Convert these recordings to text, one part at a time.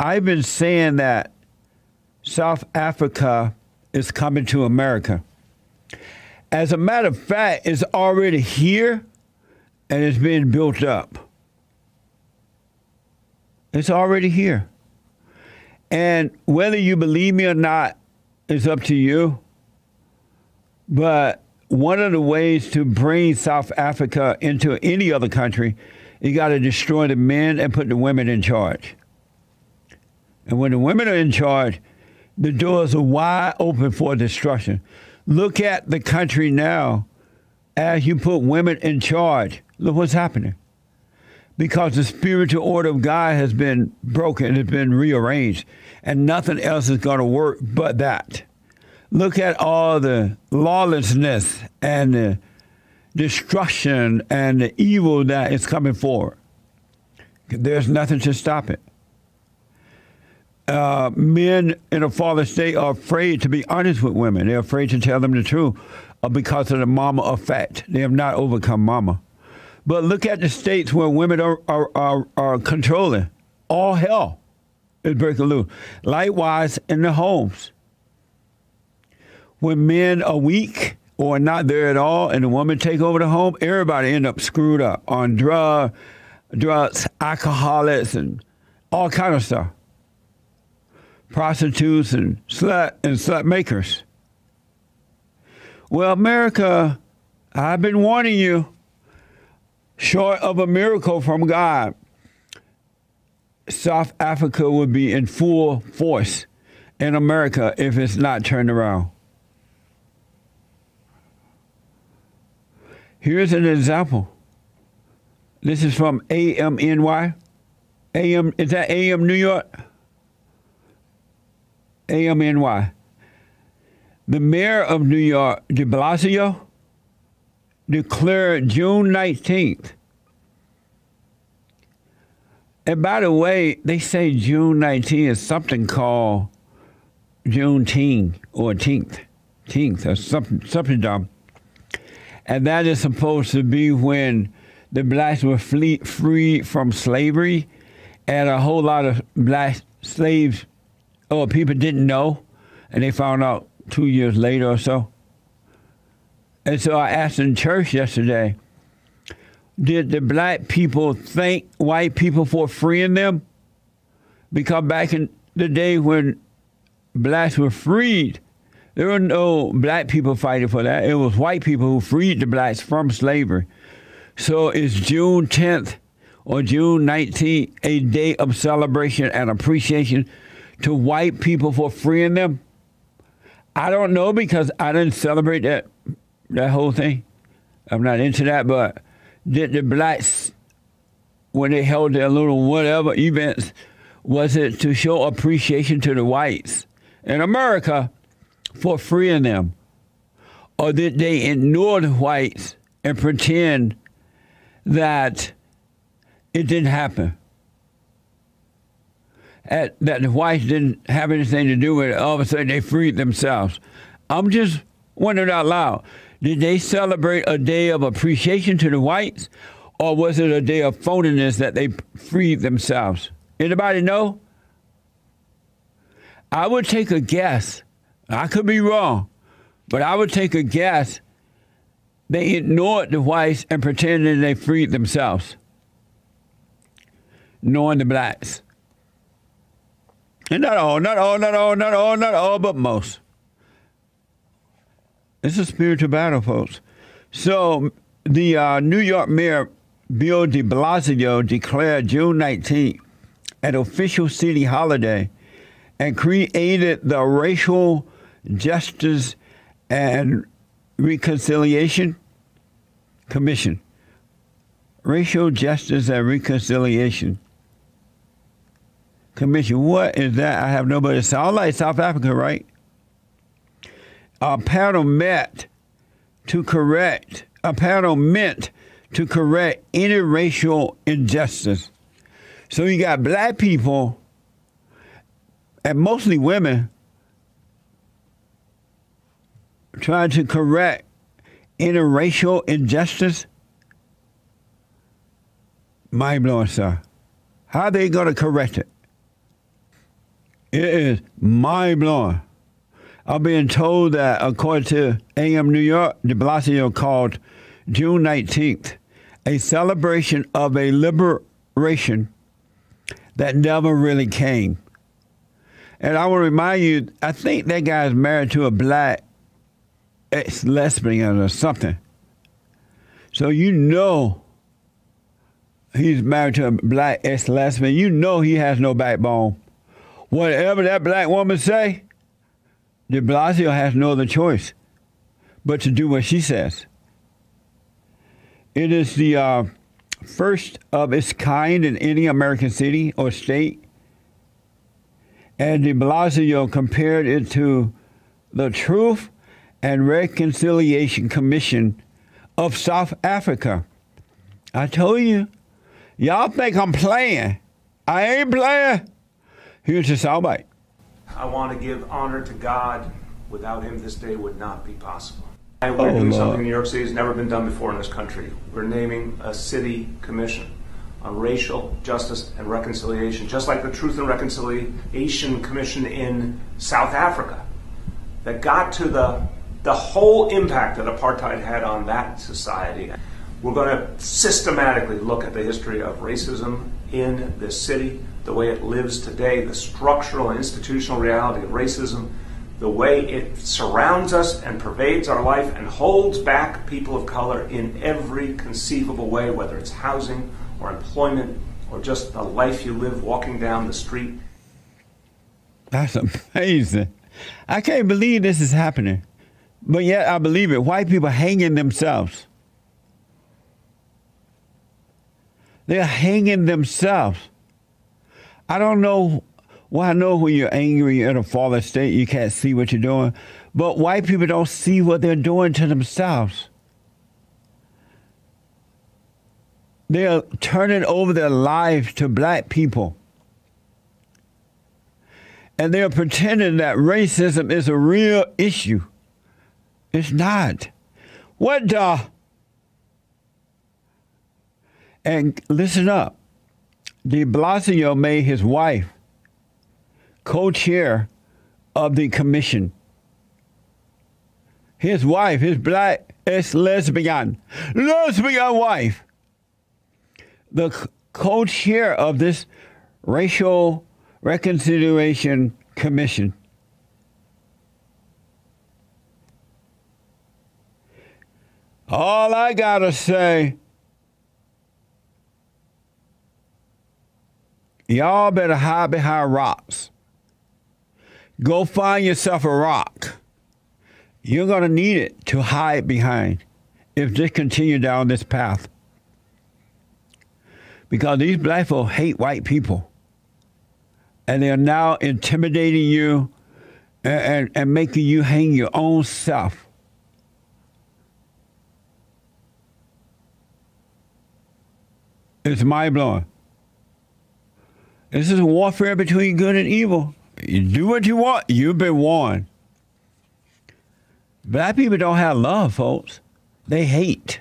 I've been saying that South Africa is coming to America. As a matter of fact, it's already here and it's being built up. It's already here. And whether you believe me or not is up to you. But one of the ways to bring South Africa into any other country, you got to destroy the men and put the women in charge. And when the women are in charge, the doors are wide open for destruction. Look at the country now as you put women in charge. Look what's happening. Because the spiritual order of God has been broken, it's been rearranged, and nothing else is going to work but that. Look at all the lawlessness and the destruction and the evil that is coming forward. There's nothing to stop it. Uh, men in a fallen state are afraid to be honest with women. They're afraid to tell them the truth uh, because of the mama effect. They have not overcome mama. But look at the states where women are, are, are, are controlling. All hell is breaking loose. Likewise, in the homes. When men are weak or not there at all and the woman take over the home, everybody end up screwed up on drug, drugs, alcoholics, and all kind of stuff. Prostitutes and slut and slut makers. Well, America, I've been warning you, short of a miracle from God, South Africa would be in full force in America if it's not turned around. Here's an example. This is from AMNY. AM is that AM New York? AMNY. The mayor of New York, de Blasio, declared June 19th. And by the way, they say June 19th is something called Juneteenth or Teenth, Teenth or something, something dumb. And that is supposed to be when the blacks were free from slavery, and a whole lot of black slaves or people didn't know, and they found out two years later or so. And so I asked in church yesterday, did the black people thank white people for freeing them? Because back in the day when blacks were freed, there were no black people fighting for that. It was white people who freed the blacks from slavery. So is June 10th or June 19th a day of celebration and appreciation to white people for freeing them? I don't know because I didn't celebrate that that whole thing. I'm not into that, but did the blacks when they held their little whatever events was it to show appreciation to the whites in America for freeing them? Or did they ignore the whites and pretend that it didn't happen? At, that the whites didn't have anything to do with it. All of a sudden, they freed themselves. I'm just wondering out loud did they celebrate a day of appreciation to the whites, or was it a day of phoniness that they freed themselves? Anybody know? I would take a guess I could be wrong, but I would take a guess they ignored the whites and pretended they freed themselves, knowing the blacks. And not all, not all, not all, not all, not all, but most. It's a spiritual battle, folks. So the uh, New York Mayor Bill de Blasio declared June 19th an official city holiday and created the racial Justice and Reconciliation Commission. Racial Justice and Reconciliation Commission. What is that? I have nobody. Sound like South Africa, right? A panel met to correct. A panel meant to correct any racial injustice. So you got black people, and mostly women, trying to correct interracial injustice? Mind blowing, sir. How are they going to correct it? It is mind blowing. I'm being told that, according to AM New York, de Blasio called June 19th a celebration of a liberation that never really came. And I want to remind you, I think that guy is married to a black ex lesbian or something. So you know he's married to a black ex lesbian. You know he has no backbone. Whatever that black woman say, de Blasio has no other choice but to do what she says. It is the uh, first of its kind in any American city or state. And de Blasio compared it to the Truth and Reconciliation Commission of South Africa. I told you, y'all think I'm playing. I ain't playing. Soundbite. I want to give honor to God. Without him, this day would not be possible. We're Oh, doing Lord. something in New York City that's never been done before in this country. We're naming a city commission on racial justice and reconciliation, just like the Truth and Reconciliation Commission in South Africa, that got to the the whole impact that apartheid had on that society. We're going to systematically look at the history of racism in this city, the way it lives today, the structural and institutional reality of racism, the way it surrounds us and pervades our life and holds back people of color in every conceivable way, whether it's housing or employment or just the life you live walking down the street. That's amazing. I can't believe this is happening. But yet I believe it. White people hanging themselves. They're hanging themselves. I don't know. Well, I know when you're angry you're in a fallen state, you can't see what you're doing. But white people don't see what they're doing to themselves. They're turning over their lives to black people and they're pretending that racism is a real issue. It's not. What the? And listen up. De Blasio made his wife co-chair of the commission. His wife, his black ex lesbian, lesbian wife, the co-chair of this racial reconciliation commission. All I gotta say, y'all better hide behind rocks. Go find yourself a rock. You're gonna need it to hide behind if this continue down this path. Because these black folks hate white people. And they are now intimidating you and, and, and making you hang your own self. It's mind blowing. This is a warfare between good and evil. You do what you want, you've been warned. Black people don't have love, folks. They hate.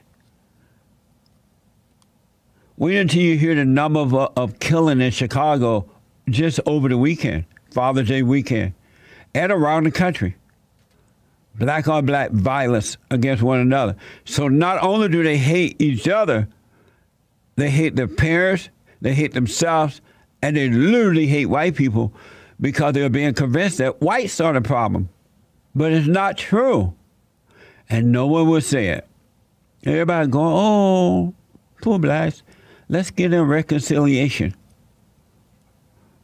Wait until you hear the number of, uh, of killing in Chicago just over the weekend, Father's Day weekend, and around the country. Black on black violence against one another. So not only do they hate each other, they hate their parents, they hate themselves, and they literally hate white people because they're being convinced that whites are the problem. But it's not true. And no one will say it. Everybody going, oh, poor blacks. Let's get in reconciliation.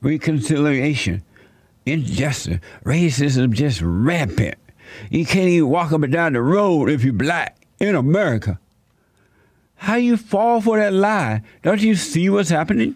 Reconciliation. Injustice. Racism just rampant. You can't even walk up and down the road if you're black in America. How you fall for that lie? Don't you see what's happening?